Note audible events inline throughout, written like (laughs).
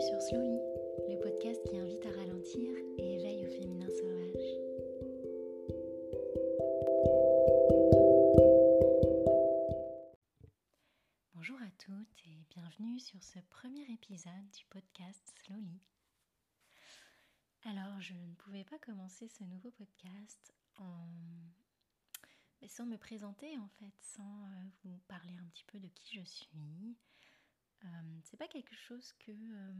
Sur Slowly, le podcast qui invite à ralentir et éveille au féminin sauvage. Bonjour à toutes et bienvenue sur ce premier épisode du podcast Slowly. Alors, je ne pouvais pas commencer ce nouveau podcast sans me présenter en fait, sans euh, vous parler un petit peu de qui je suis. Euh, c'est pas quelque chose que, euh,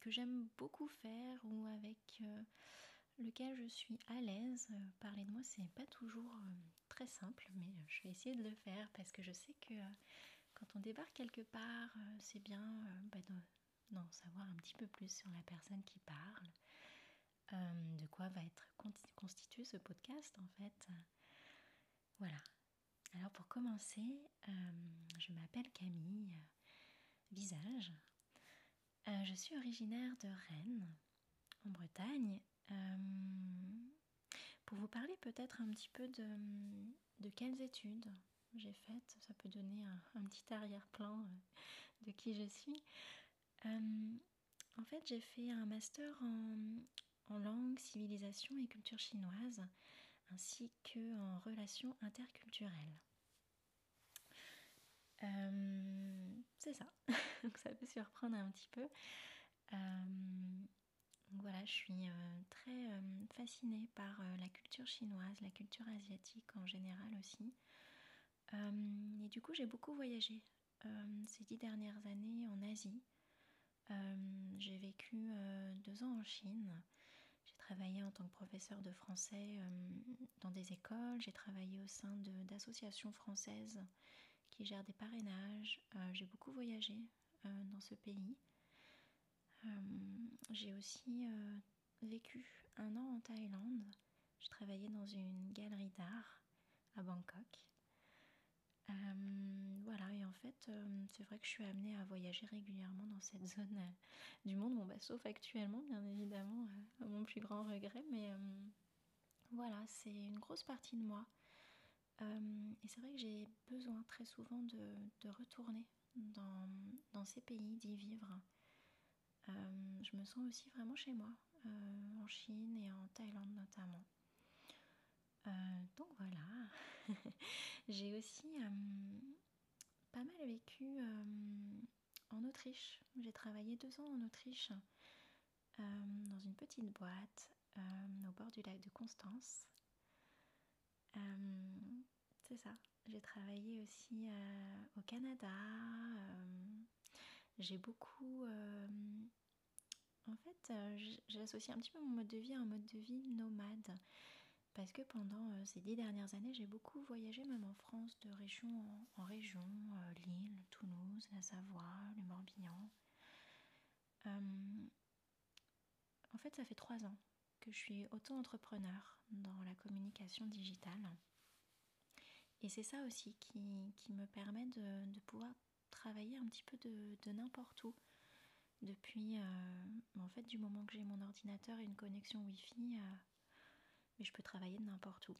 que j'aime beaucoup faire ou avec lequel je suis à l'aise. parler de moi, c'est pas toujours très simple, mais je vais essayer de le faire parce que je sais que quand on débarque quelque part, c'est bien bah, d'en savoir un petit peu plus sur la personne qui parle. Euh, de quoi va être constitué ce podcast en fait. Voilà. Alors pour commencer, euh, je m'appelle Camille Visage. Euh, je suis originaire de Rennes, en Bretagne. pour vous parler peut-être un petit peu de, quelles études j'ai faites, ça peut donner un, petit arrière-plan de qui je suis. en fait, j'ai fait un master en langue, civilisation et culture chinoise, ainsi qu'en relations interculturelles. Euh, c'est ça, (laughs) donc ça peut surprendre un petit peu. Euh, voilà, je suis euh, très fascinée par la culture chinoise, la culture asiatique en général aussi. et du coup, j'ai beaucoup voyagé ces dix dernières années en Asie. j'ai vécu deux ans en Chine travaillé en tant que professeur de français euh, dans des écoles, j'ai travaillé au sein d'associations françaises qui gèrent des parrainages, euh, j'ai beaucoup voyagé euh, dans ce pays. j'ai aussi vécu un an en Thaïlande, je travaillais dans une galerie d'art à Bangkok. Euh, voilà, et en fait, euh, c'est vrai que je suis amenée à voyager régulièrement dans cette zone euh, du monde, bon, bah, sauf actuellement, bien évidemment, à mon plus grand regret, mais voilà, c'est une grosse partie de moi. et c'est vrai que j'ai besoin très souvent de, de retourner dans, dans, ces pays, d'y vivre. je me sens aussi vraiment chez moi, en Chine et en Thaïlande notamment. Donc voilà, (laughs) j'ai aussi euh, pas mal vécu euh, en Autriche. J'ai travaillé deux ans en Autriche dans une petite boîte au bord du lac de Constance. C'est ça. J'ai travaillé aussi au Canada. j'ai beaucoup en fait, j'ai associé un petit peu mon mode de vie à un mode de vie nomade parce que pendant euh, ces dix dernières années, j'ai beaucoup voyagé, même en France, de région en, région, euh, Lille, Toulouse, la Savoie, le Morbihan. Euh, en fait, ça fait trois ans que je suis auto-entrepreneur dans la communication digitale. Et c'est ça aussi qui, me permet de, pouvoir travailler un petit peu de, n'importe où. Depuis, en fait, du moment que j'ai mon ordinateur et une connexion Wi-Fi, mais je peux travailler de n'importe où.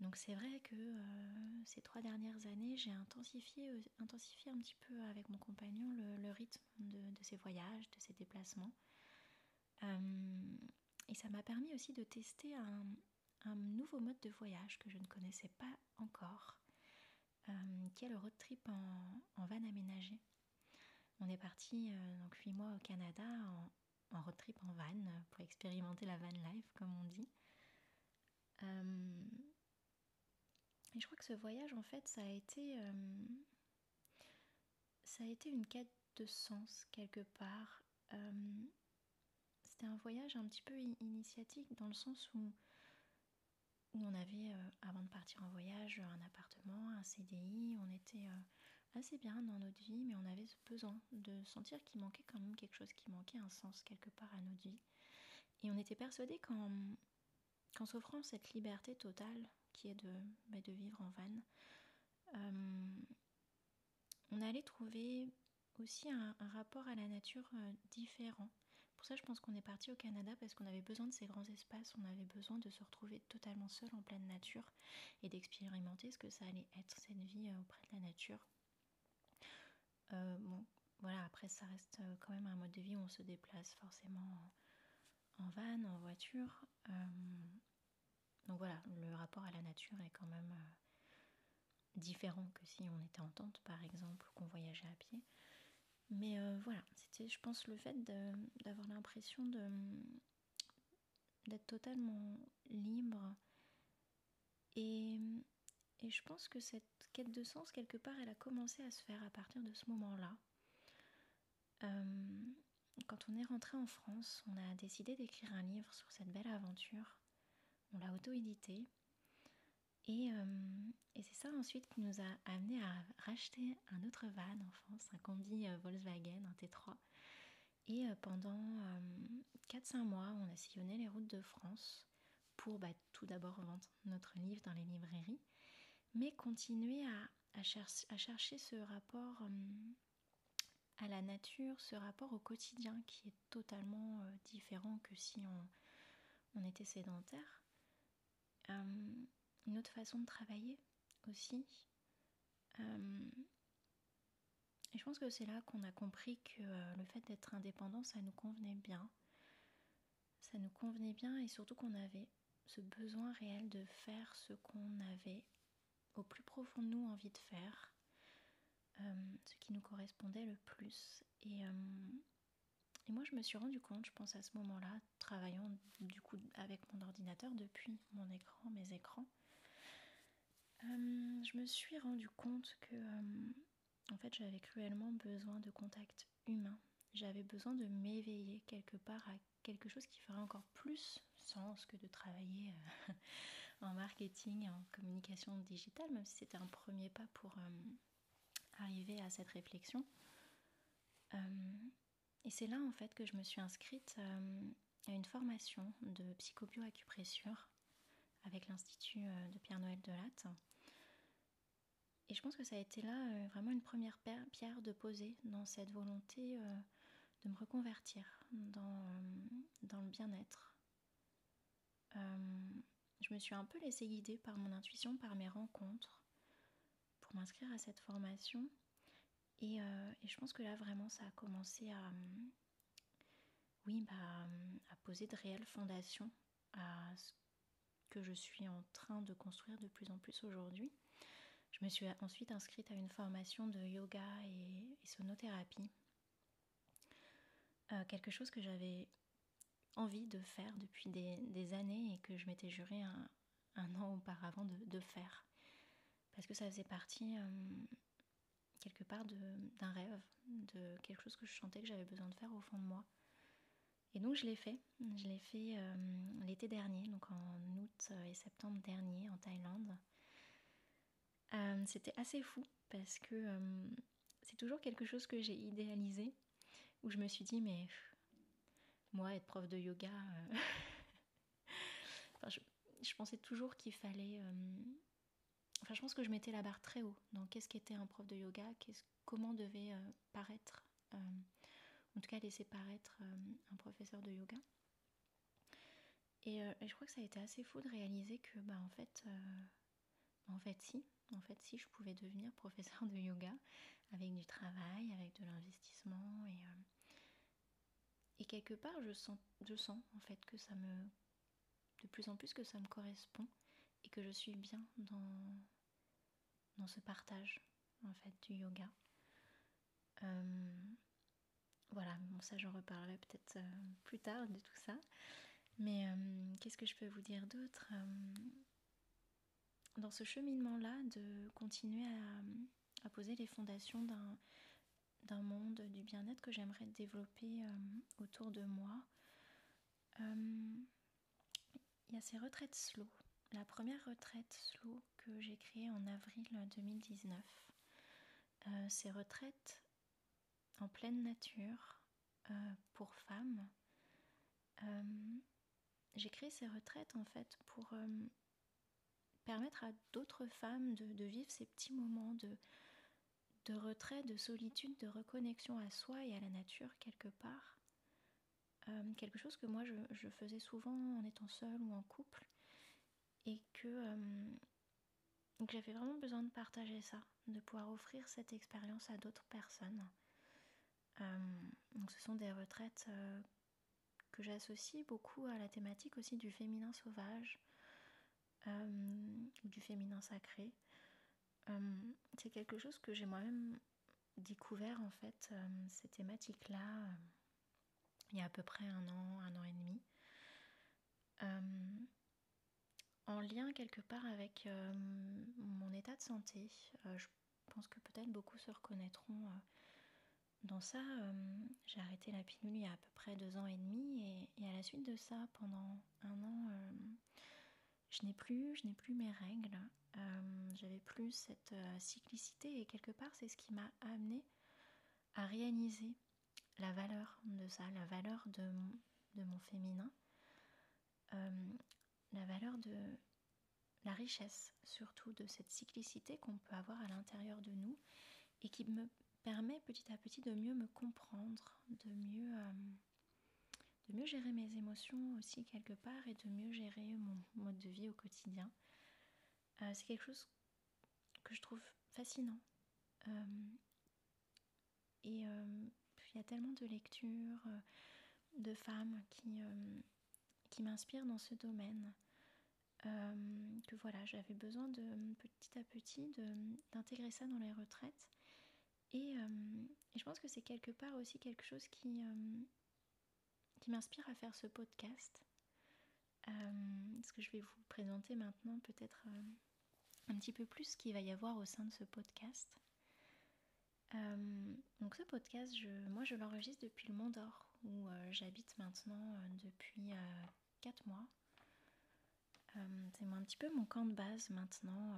Donc c'est vrai que euh, ces trois dernières années, j'ai intensifié, euh, intensifié un petit peu avec mon compagnon le, rythme de, ces voyages, de ces déplacements. Euh, et ça m'a permis aussi de tester un, nouveau mode de voyage que je ne connaissais pas encore, qui est le road trip en, van aménagé. On est parti donc huit mois au Canada en road trip en van pour expérimenter la van life comme on dit. Euh, et je crois que ce voyage, en fait, ça a été, euh, ça a été une quête de sens quelque part. Euh, c'était un voyage un petit peu initiatique dans le sens où, où on avait, avant de partir en voyage, un appartement, un CDI, on était assez bien dans notre vie, mais on avait ce besoin de sentir qu'il manquait quand même quelque chose, qui manquait un sens quelque part à notre vie. Et on était persuadé qu'en qu'en s'offrant cette liberté totale qui est de, bah, de vivre en van, euh, on allait trouver aussi un, rapport à la nature euh, différent. Pour ça, je pense qu'on est parti au Canada parce qu'on avait besoin de ces grands espaces, on avait besoin de se retrouver totalement seul en pleine nature et d'expérimenter ce que ça allait être cette vie euh, auprès de la nature. bon, voilà, après, ça reste quand même un mode de vie où on se déplace forcément en, van, en voiture. Donc voilà, le rapport à la nature est quand même différent que si on était en tente, par exemple, qu'on voyageait à pied. Mais voilà, c'était, je pense, le fait d'avoir l'impression de d'être totalement libre. Et, et, je pense que cette quête de sens, quelque part, elle a commencé à se faire à partir de ce moment-là. Euh, quand on est rentré en France, on a décidé d'écrire un livre sur cette belle aventure. On l'a auto-édité. Et, euh, et c'est ça ensuite qui nous a amené à racheter un autre van en France, un combi euh, Volkswagen, un T3. Et pendant 4-5 mois, on a sillonné les routes de France pour bah, tout d'abord vendre notre livre dans les librairies, mais continuer à, chercher ce rapport à la nature, ce rapport au quotidien qui est totalement euh, différent que si on était sédentaire. Une autre façon de travailler aussi. et je pense que c'est là qu'on a compris que euh, le fait d'être indépendant, ça nous convenait bien ça nous convenait bien et surtout qu'on avait ce besoin réel de faire ce qu'on avait au plus profond de nous envie de faire, euh, ce qui nous correspondait le plus. Et, euh, et, moi, je me suis rendu compte, je pense à ce moment-là, travaillant du coup avec mon ordinateur depuis mon écran, mes écrans, euh, je me suis rendu compte que en fait, j'avais cruellement besoin de contact humain. J'avais besoin de m'éveiller quelque part à quelque chose qui ferait encore plus sens que de travailler euh, (laughs) en marketing, en communication digitale, même si c'était un premier pas pour euh, arriver à cette réflexion. Euh, et c'est là en fait que je me suis inscrite à une formation de psychobioacupressure avec l'Institut de Pierre-Noël Delatte. Et je pense que ça a été là vraiment une première pierre de poser dans cette volonté de me reconvertir dans, dans le bien-être. Euh, je me suis un peu laissée guider par mon intuition, par mes rencontres, pour m'inscrire à cette formation. Et, euh, et, je pense que là, vraiment, ça a commencé à, oui, bah, à poser de réelles fondations à ce que je suis en train de construire de plus en plus aujourd'hui. Je me suis ensuite inscrite à une formation de yoga et sonothérapie euh, quelque chose que j'avais envie de faire depuis des, années et que je m'étais juré un, an auparavant de, faire. Parce que ça faisait partie euh, quelque part d'un rêve, de quelque chose que je sentais que j'avais besoin de faire au fond de moi. Et donc je l'ai fait. Je l'ai fait euh, l'été dernier, donc en août et septembre dernier en Thaïlande. C'était assez fou parce que c'est toujours quelque chose que j'ai idéalisé où je me suis dit, mais moi, être prof de yoga, euh, (laughs) je, pensais toujours qu'il fallait... Euh, enfin, je pense que je mettais la barre très haut dans qu'est-ce qu'était un prof de yoga, comment devait euh, paraître, en tout cas laisser paraître un professeur de yoga. Et, je crois que ça a été assez fou de réaliser que, bah, en fait, en fait, si, en fait, si je pouvais devenir (laughs) professeur de yoga avec du travail, avec de l'investissement et et quelque part, je sens, je sens en fait que ça me, de plus en plus que ça me correspond et que je suis bien dans, dans ce partage en fait du yoga. Euh, voilà, bon ça j'en reparlerai peut-être euh, plus tard de tout ça. Mais euh, qu'est-ce que je peux vous dire d'autre Dans ce cheminement-là, de continuer à, à poser les fondations d'un d'un monde du bien-être que j'aimerais développer autour de moi. Il y a ces retraites slow. La première retraite slow que j'ai créée en avril 2019. Euh, ces retraites en pleine nature pour femmes. j'ai créé ces retraites en fait pour permettre à d'autres femmes de, vivre ces petits moments de, de retrait, de solitude, de reconnexion à soi et à la nature quelque part. Euh, quelque chose que moi je, faisais souvent en étant seule ou en couple et que, euh, j'avais vraiment besoin de partager ça, de pouvoir offrir cette expérience à d'autres personnes. donc ce sont des retraites que j'associe beaucoup à la thématique aussi du féminin sauvage, du féminin sacré. c'est quelque chose que j'ai moi-même découvert en fait, ces thématiques-là, il y a à peu près un an, un an et demi. En lien quelque part avec mon état de santé. je pense que peut-être beaucoup se reconnaîtront dans ça. j'ai arrêté la pilule il y a à peu près deux ans et demi et, à la suite de ça, pendant un an, je n'ai plus, mes règles. J'avais plus cette cyclicité et quelque part c'est ce qui m'a amené à réaliser la valeur de ça, la valeur de, de mon féminin, la valeur de la richesse surtout de cette cyclicité qu'on peut avoir à l'intérieur de nous et qui me permet petit à petit de mieux me comprendre, de mieux, euh, gérer mes émotions aussi quelque part et de mieux gérer mon mode de vie au quotidien. Euh, c'est quelque chose que je trouve fascinant. Euh, et il y a tellement de lectures de femmes qui m'inspirent dans ce domaine. Que voilà, j'avais besoin de petit à petit d'intégrer ça dans les retraites euh, et, je pense que c'est quelque part aussi quelque chose qui, euh, qui m'inspire à faire ce podcast. Euh, ce que je vais vous présenter maintenant peut-être un petit peu plus ce qu'il va y avoir au sein de ce podcast. donc ce podcast, moi je l'enregistre depuis le Mont d'Or où j'habite maintenant depuis 4 mois. C'est un petit peu mon camp de base maintenant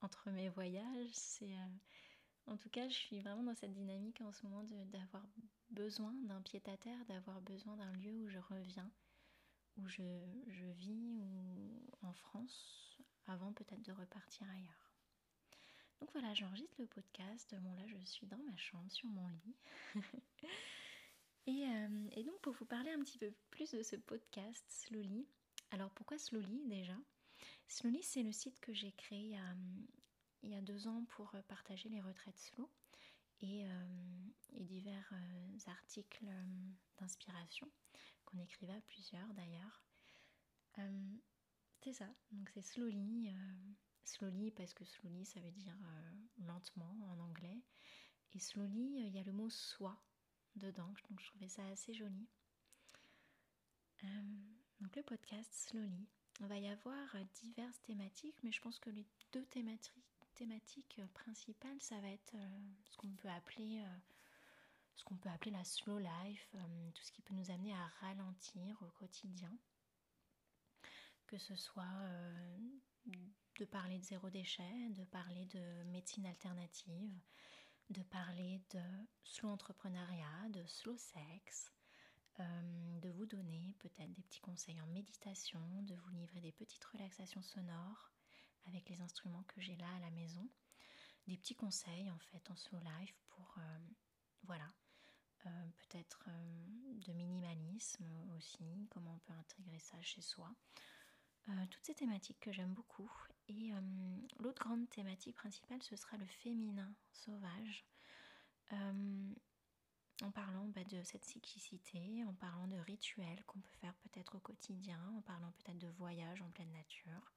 entre mes voyages. C'est en tout cas, je suis vraiment dans cette dynamique en ce moment d'avoir besoin d'un pied-à-terre, d'avoir besoin d'un lieu où je reviens, où je, vis ou en France, avant peut-être de repartir ailleurs. Donc voilà, j'enregistre le podcast. Bon là, je suis dans ma chambre, sur mon lit. (laughs) Euh, et, donc pour vous parler un petit peu plus de ce podcast Slowly. Alors pourquoi Slowly déjà? Slowly, c'est le site que j'ai créé il y a deux ans pour euh, partager les retraites slow et, euh, divers euh, articles d'inspiration qu'on écrivait à plusieurs d'ailleurs. c'est ça, donc c'est slowly, slowly parce que slowly ça veut dire lentement en anglais, et slowly il y a le mot soi dedans, donc je trouvais ça assez joli. Donc le podcast Slowly, il va y avoir diverses thématiques, mais je pense que les deux thématiques thématique euh, principale, ça va être euh, ce qu'on peut appeler euh, ce qu'on peut appeler la slow life, tout ce qui peut nous amener à ralentir au quotidien. Que ce soit de parler de zéro déchet, de parler de médecine alternative, de parler de slow entrepreneuriat, de slow sex, de vous donner peut-être des petits conseils en méditation, de vous livrer des petites relaxations sonores, avec les instruments que j'ai là à la maison. Des petits conseils en fait en slow life pour, euh, voilà, euh, peut-être euh, de minimalisme aussi, comment on peut intégrer ça chez soi. toutes ces thématiques que j'aime beaucoup. Et l'autre grande thématique principale, ce sera le féminin sauvage. En parlant bah, de cette cyclicité, en parlant de rituels qu'on peut faire peut-être au quotidien, en parlant peut-être de voyages en pleine nature,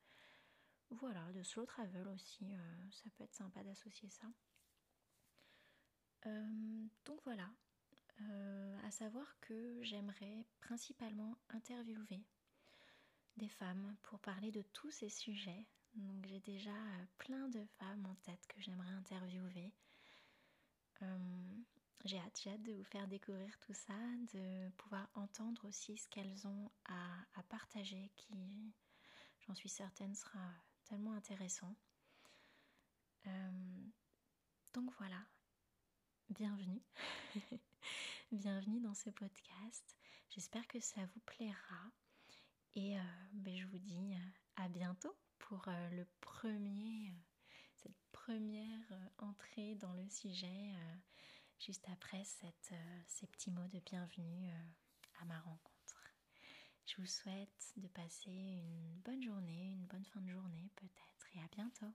voilà, de slow travel aussi, euh, ça peut être sympa d'associer ça. Euh, donc voilà, euh, à savoir que j'aimerais principalement interviewer des femmes pour parler de tous ces sujets. Donc j'ai déjà plein de femmes en tête que j'aimerais interviewer. J'ai hâte, j'ai hâte de vous faire découvrir tout ça, de pouvoir entendre aussi ce qu'elles ont à, partager, qui, j'en suis certaine, sera tellement intéressant. Euh, donc voilà, bienvenue. (laughs) bienvenue dans ce podcast. J'espère que ça vous plaira. Et euh, ben, je vous dis euh, à bientôt pour le premier, cette première entrée dans le sujet, juste après cette, ces petits mots de bienvenue à ma rencontre. Je vous souhaite de passer une bonne journée, une bonne fin de journée peut-être et à bientôt.